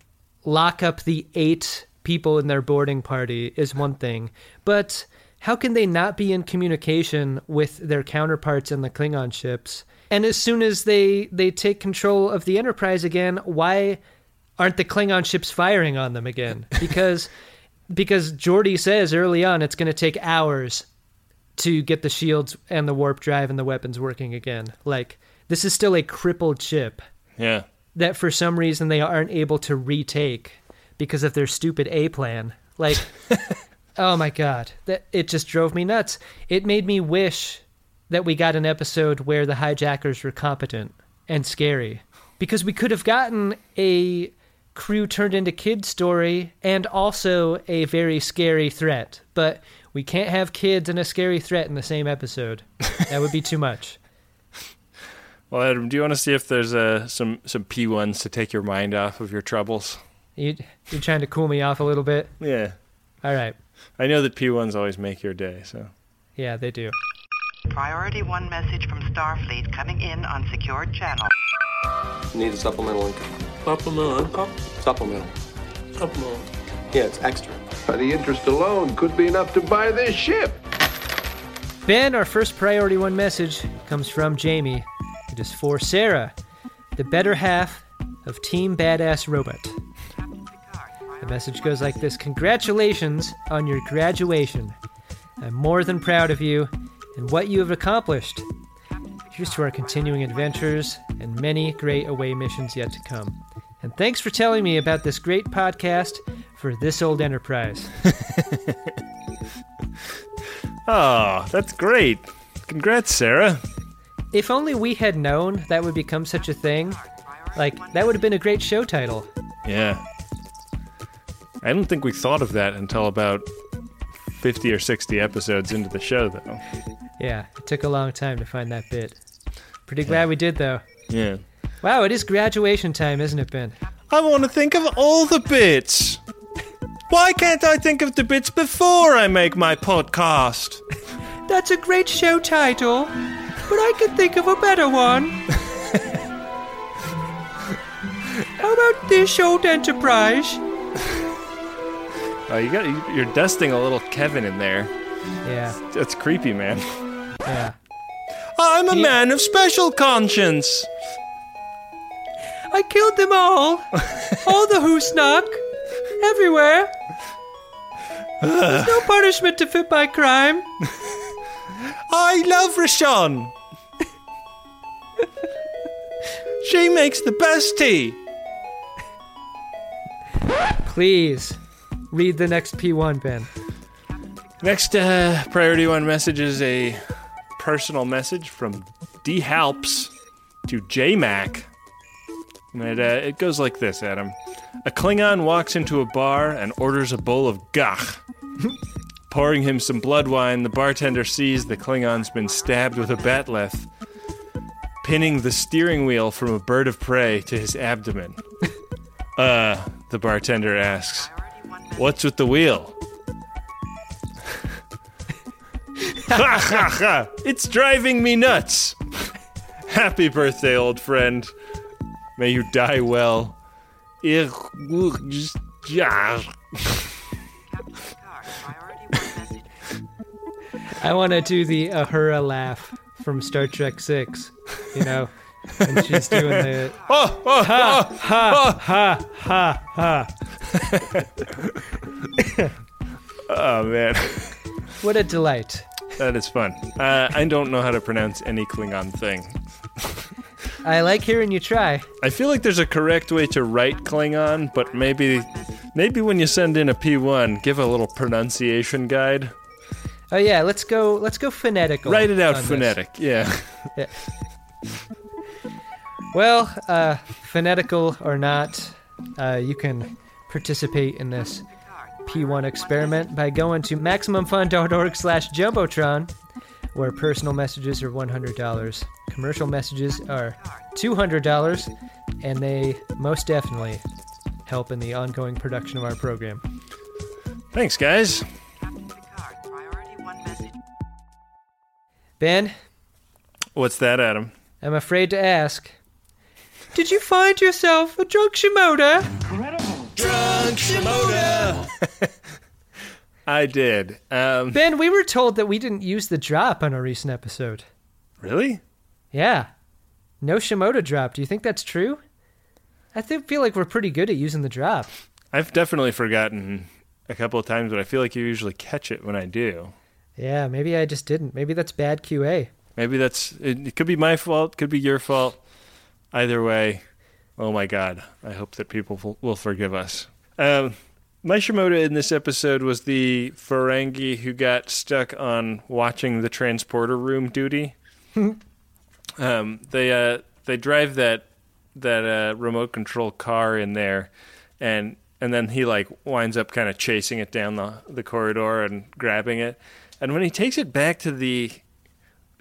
lock up the eight people in their boarding party is one thing but how can they not be in communication with their counterparts in the klingon ships and as soon as they they take control of the enterprise again why aren't the klingon ships firing on them again because because Geordi says early on it's going to take hours to get the shields and the warp drive and the weapons working again. Like this is still a crippled ship. Yeah. that for some reason they aren't able to retake because of their stupid A plan. Like, oh my god, that it just drove me nuts. It made me wish that we got an episode where the hijackers were competent and scary because we could have gotten a crew turned into kid story and also a very scary threat. But we can't have kids and a scary threat in the same episode. That would be too much. Well, Adam, do you want to see if there's uh, some some P ones to take your mind off of your troubles? You, you're trying to cool me off a little bit. Yeah, All right. I know that P ones always make your day. So Yeah, they do. Priority 1 message from Starfleet coming in on secured channel. Need a supplemental income. Supplemental income? Supplemental. Supplemental. Yeah, it's extra. The interest alone could be enough to buy this ship. Ben, our first priority one message comes from Jamie. It is for Sarah, the better half of Team Badass Robot. The message goes like this Congratulations on your graduation. I'm more than proud of you and what you have accomplished. Here's to our continuing adventures and many great away missions yet to come. And thanks for telling me about this great podcast for this old enterprise. Oh, that's great. Congrats, Sarah. If only we had known that would become such a thing, like, that would have been a great show title. Yeah. I don't think we thought of that until about 50 or 60 episodes into the show, though. Yeah, it took a long time to find that bit. Pretty glad we did, though. Yeah. Wow, it is graduation time, isn't it, Ben? I want to think of all the bits. Why can't I think of the bits before I make my podcast? That's a great show title, but I can think of a better one. How about this old enterprise? Oh, you got you're dusting a little Kevin in there. Yeah, That's creepy, man. yeah. I'm a man of special conscience. I killed them all. all the who snuck. Everywhere. There's no punishment to fit my crime. I love Rashawn. she makes the best tea. Please read the next P1, Ben. Next uh, priority one message is a personal message from D Halps to J Mac. And it, uh, it goes like this, Adam. A Klingon walks into a bar and orders a bowl of gagh. Pouring him some blood wine, the bartender sees the Klingon's been stabbed with a bat'leth, pinning the steering wheel from a bird of prey to his abdomen. uh, the bartender asks, What's with the wheel? ha ha ha! It's driving me nuts! Happy birthday, old friend. May you die well. I want to do the Uhura laugh from Star Trek 6. You know, when she's doing the Oh, oh, ha oh, ha ha ha ha. oh, man. What a delight. That is fun. Uh, I don't know how to pronounce any Klingon thing. I like hearing you try. I feel like there's a correct way to write Klingon, but maybe maybe when you send in a P1, give a little pronunciation guide. Oh yeah, let's go. Let's go phonetical. Write it out on this. phonetic. Yeah. Yeah. Well, uh, phonetical or not, uh, you can participate in this P1 experiment by going to maximumfun.org slash jumbotron, where personal messages are $100, commercial messages are $200, and they most definitely help in the ongoing production of our program. Thanks, guys. Ben, What's that, Adam? I'm afraid to ask. Did you find yourself a drunk Shimoda? Incredible. Drunk Shimoda. I did. Um, Ben, we were told that we didn't use the drop on a recent episode. really? Yeah. No Shimoda drop. Do you think that's true? I think, feel like we're pretty good at using the drop. I've definitely forgotten a couple of times, but I feel like you usually catch it when I do. Yeah, maybe I just didn't. Maybe that's bad QA. Maybe that's it, it could be my fault, could be your fault. Either way, Oh my God! I hope that people will, will forgive us. Um, my Shimoda in this episode was the Ferengi who got stuck on watching the transporter room duty. um, they uh, they drive that that uh, remote control car in there, and and then he like winds up kind of chasing it down the the corridor and grabbing it. And when he takes it back to the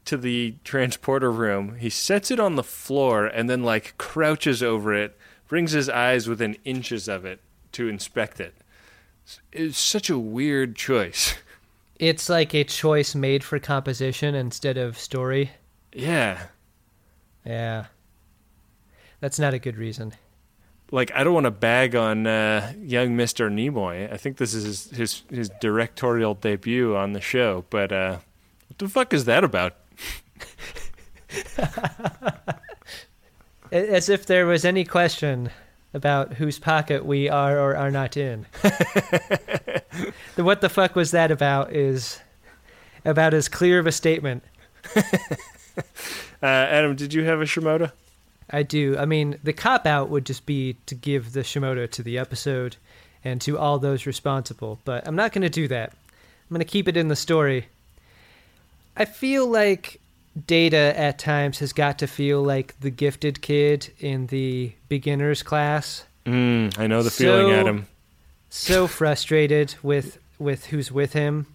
to the transporter room, he sets it on the floor and then like crouches over it, brings his eyes within inches of it to inspect it. It's such a weird choice. It's like a choice made for composition instead of story. Yeah. Yeah. That's not a good reason. Like I don't want to bag on uh, young Mister Nimoy. I think this is his, his his directorial debut on the show. But uh, what the fuck is that about? As if there was any question about whose pocket we are or are not in. the what the fuck was that about is about as clear of a statement. uh, Adam, did you have a Shimoda? I do. I mean, the cop out would just be to give the Shimoda to the episode and to all those responsible, but I'm not going to do that. I'm going to keep it in the story. I feel like Data at times has got to feel like the gifted kid in the beginners class. Mm, I know the feeling, Adam. So frustrated with with who's with him,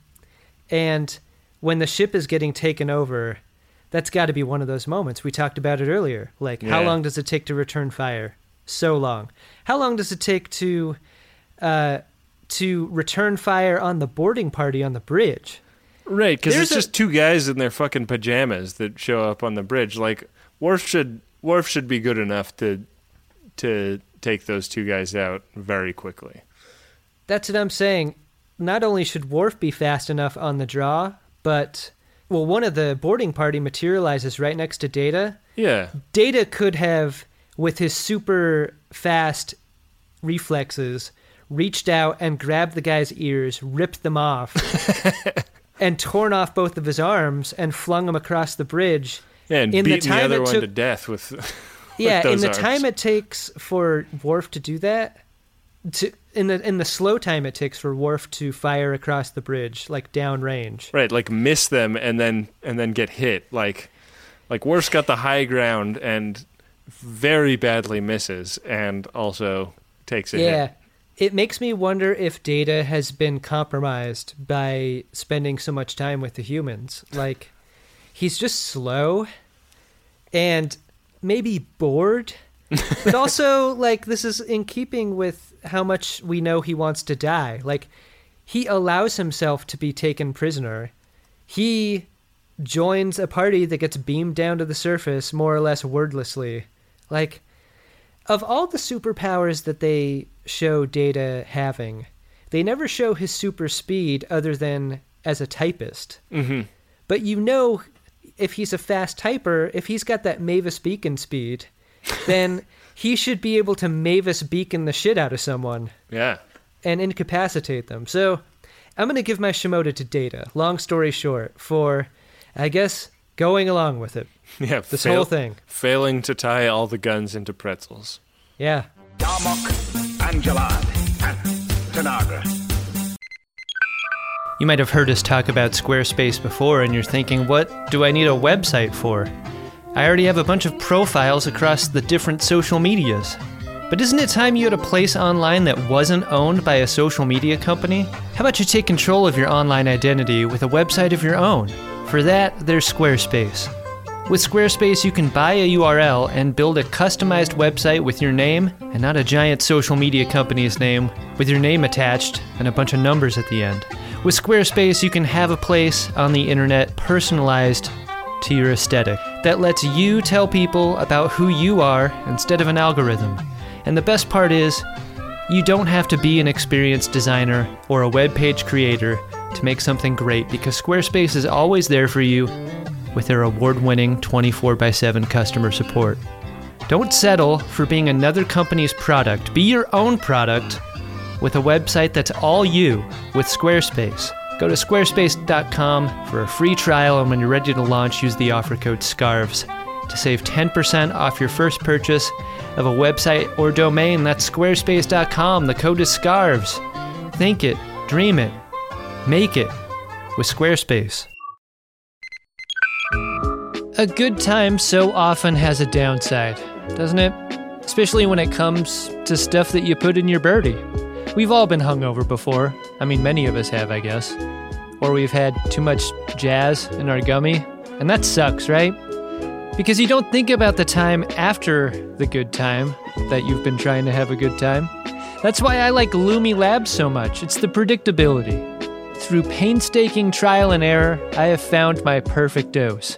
and when the ship is getting taken over, that's got to be one of those moments we talked about it earlier. Like, how long does it take to return fire? So long. How long does it take to uh, to return fire on the boarding party on the bridge? Right, because There's it's a- just two guys in their fucking pajamas that show up on the bridge. Like Worf should Worf should be good enough to to take those two guys out very quickly. That's what I'm saying. Not only should Worf be fast enough on the draw, but well, one of the boarding party materializes right next to Data. Yeah, Data could have, with his super fast reflexes, reached out and grabbed the guy's ears, ripped them off, and torn off both of his arms and flung him across the bridge. yeah, and in the, time other it one took- to death with. yeah, with in the arms. time it takes for Worf to do that, to in the in the slow time it takes for Worf to fire across the bridge, like downrange. right, like miss them and then and then get hit. Like like Worf's got the high ground and very badly misses, and also takes a Yeah. hit. It makes me wonder if Data has been compromised by spending so much time with the humans. Like, he's just slow and maybe bored, but also, like, this is in keeping with how much we know he wants to die. Like, he allows himself to be taken prisoner. He joins a party that gets beamed down to the surface more or less wordlessly. Like, of all the superpowers that they show Data having, they never show his super speed other than as a typist. Mm-hmm. But you know, if he's a fast typer, if he's got that Mavis Beacon speed, then he should be able to Mavis Beacon the shit out of someone Yeah. and incapacitate them. So I'm going to give my Shimoda to Data, long story short, for, I guess, going along with it. Yeah, This fail- whole thing. Failing to tie all the guns into pretzels. Yeah. Darmok, And Tanagra. You might have heard us talk about Squarespace before, and you're thinking, what do I need a website for? I already have a bunch of profiles across the different social medias. But isn't it time you had a place online that wasn't owned by a social media company? How about you take control of your online identity with a website of your own? For that, there's Squarespace. With Squarespace, you can buy a URL and build a customized website with your name and not a giant social media company's name with your name attached and a bunch of numbers at the end. With Squarespace, you can have a place on the internet personalized to your aesthetic that lets you tell people about who you are instead of an algorithm. And the best part is, you don't have to be an experienced designer or a web page creator to make something great because Squarespace is always there for you with their award winning 24 x 7 customer support. Don't settle for being another company's product. Be your own product with a website that's all you with Squarespace. Go to squarespace.com for a free trial, and when you're ready to launch, use the offer code SCARVES. to save 10% off your first purchase of a website or domain. That's squarespace.com. The code is SCARVES. Think it, dream it, make it with Squarespace. A good time so often has a downside, doesn't it? Especially when it comes to stuff that you put in your birdie. We've all been hungover before. I mean, many of us have, I guess. Or we've had too much jazz in our gummy. And that sucks, right? Because you don't think about the time after the good time that you've been trying to have a good time. That's why I like Lumi Labs so much. It's the predictability. Through painstaking trial and error, I have found my perfect dose.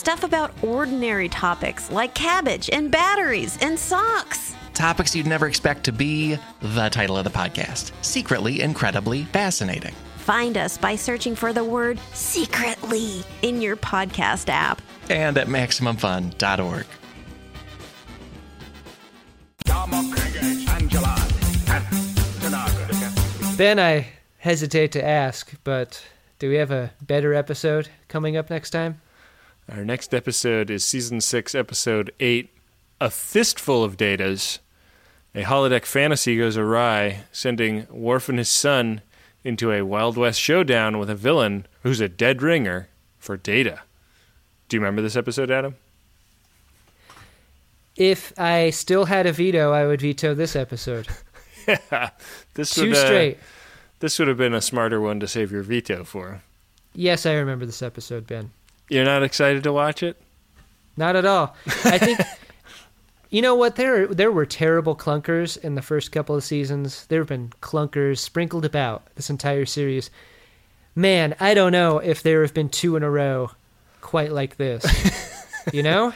Stuff about ordinary topics like cabbage and batteries and socks. Topics you'd never expect to be the title of the podcast Secretly Incredibly Fascinating. Find us by searching for the word secretly in your podcast app and at MaximumFun.org. Ben, I hesitate to ask, but do we have a better episode coming up next time? Our next episode is season six, episode eight A Fistful of Datas. A holodeck fantasy goes awry, sending Worf and his son into a Wild West showdown with a villain who's a dead ringer for Data. Do you remember this episode, Adam? If I still had a veto, I would veto this episode. yeah, this Two would, uh, straight. This would have been a smarter one to save your veto for. Yes, I remember this episode, Ben. You're not excited to watch it? Not at all. I think you know what there there were terrible clunkers in the first couple of seasons. There have been clunkers sprinkled about this entire series. Man, I don't know if there have been two in a row quite like this. you know?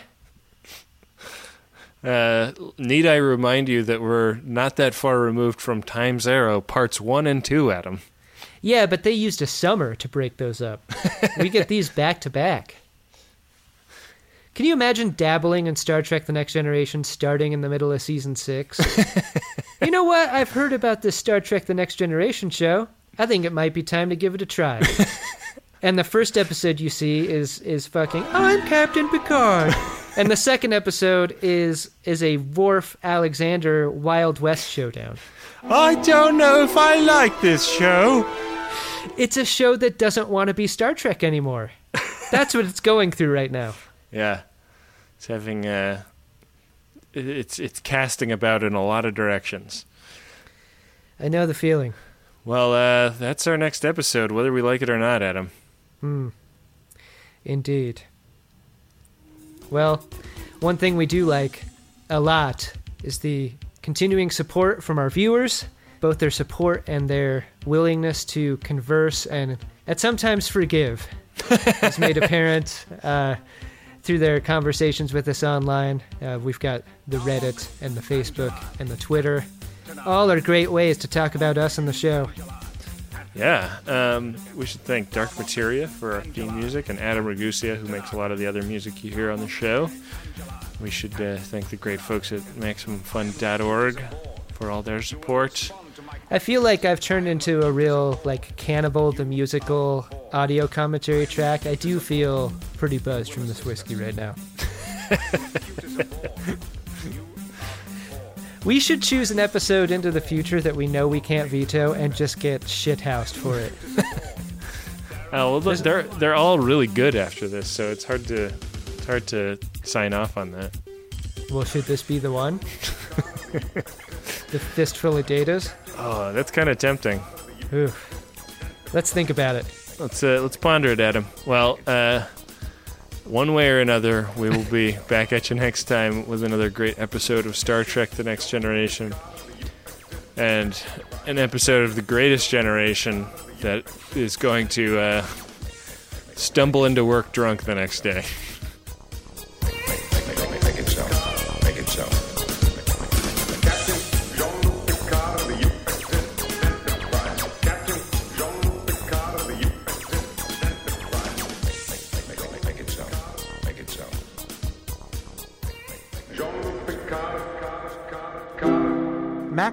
Uh, need I remind you that we're not that far removed from Time's Arrow parts one and two, Adam? Yeah, but they used a summer to break those up. we get these back to back. Can you imagine dabbling in Star Trek The Next Generation starting in the middle of season six? you know what? I've heard about this Star Trek The Next Generation show. I think it might be time to give it a try. and the first episode you see is is fucking I'm Captain Picard. and the second episode is is a Worf Alexander Wild West showdown. I don't know if I like this show. It's a show that doesn't want to be Star Trek anymore. That's what it's going through right now. Yeah, it's having uh, it's it's casting about in a lot of directions. I know the feeling. Well, uh, that's our next episode, whether we like it or not, Adam. Hmm. Indeed. Well, one thing we do like a lot is the continuing support from our viewers, both their support and their willingness to converse and at sometimes forgive is made apparent uh, through their conversations with us online. Uh, we've got the Reddit and the Facebook and the Twitter. All are great ways to talk about us on the show. Yeah, um, we should thank Dark Materia for our theme music and Adam Ragusea, who makes a lot of the other music you hear on the show. We should uh, thank the great folks at MaximumFun.org for all their support. I feel like I've turned into a real like Cannibal the musical audio commentary track. I do feel pretty buzzed from this whiskey right now. we should choose an episode into the future that we know we can't veto and just get shithoused for it. Oh, well, look, they're they're all really good after this, so it's hard to it's hard to sign off on that. well, should this be the one? the fistful of datas? Oh, that's kind of tempting. Ooh. Let's think about it. Let's uh, let's ponder it, Adam. Well, uh, one way or another, we will be back at you next time with another great episode of Star Trek: The Next Generation, and an episode of The Greatest Generation that is going to uh, stumble into work drunk the next day.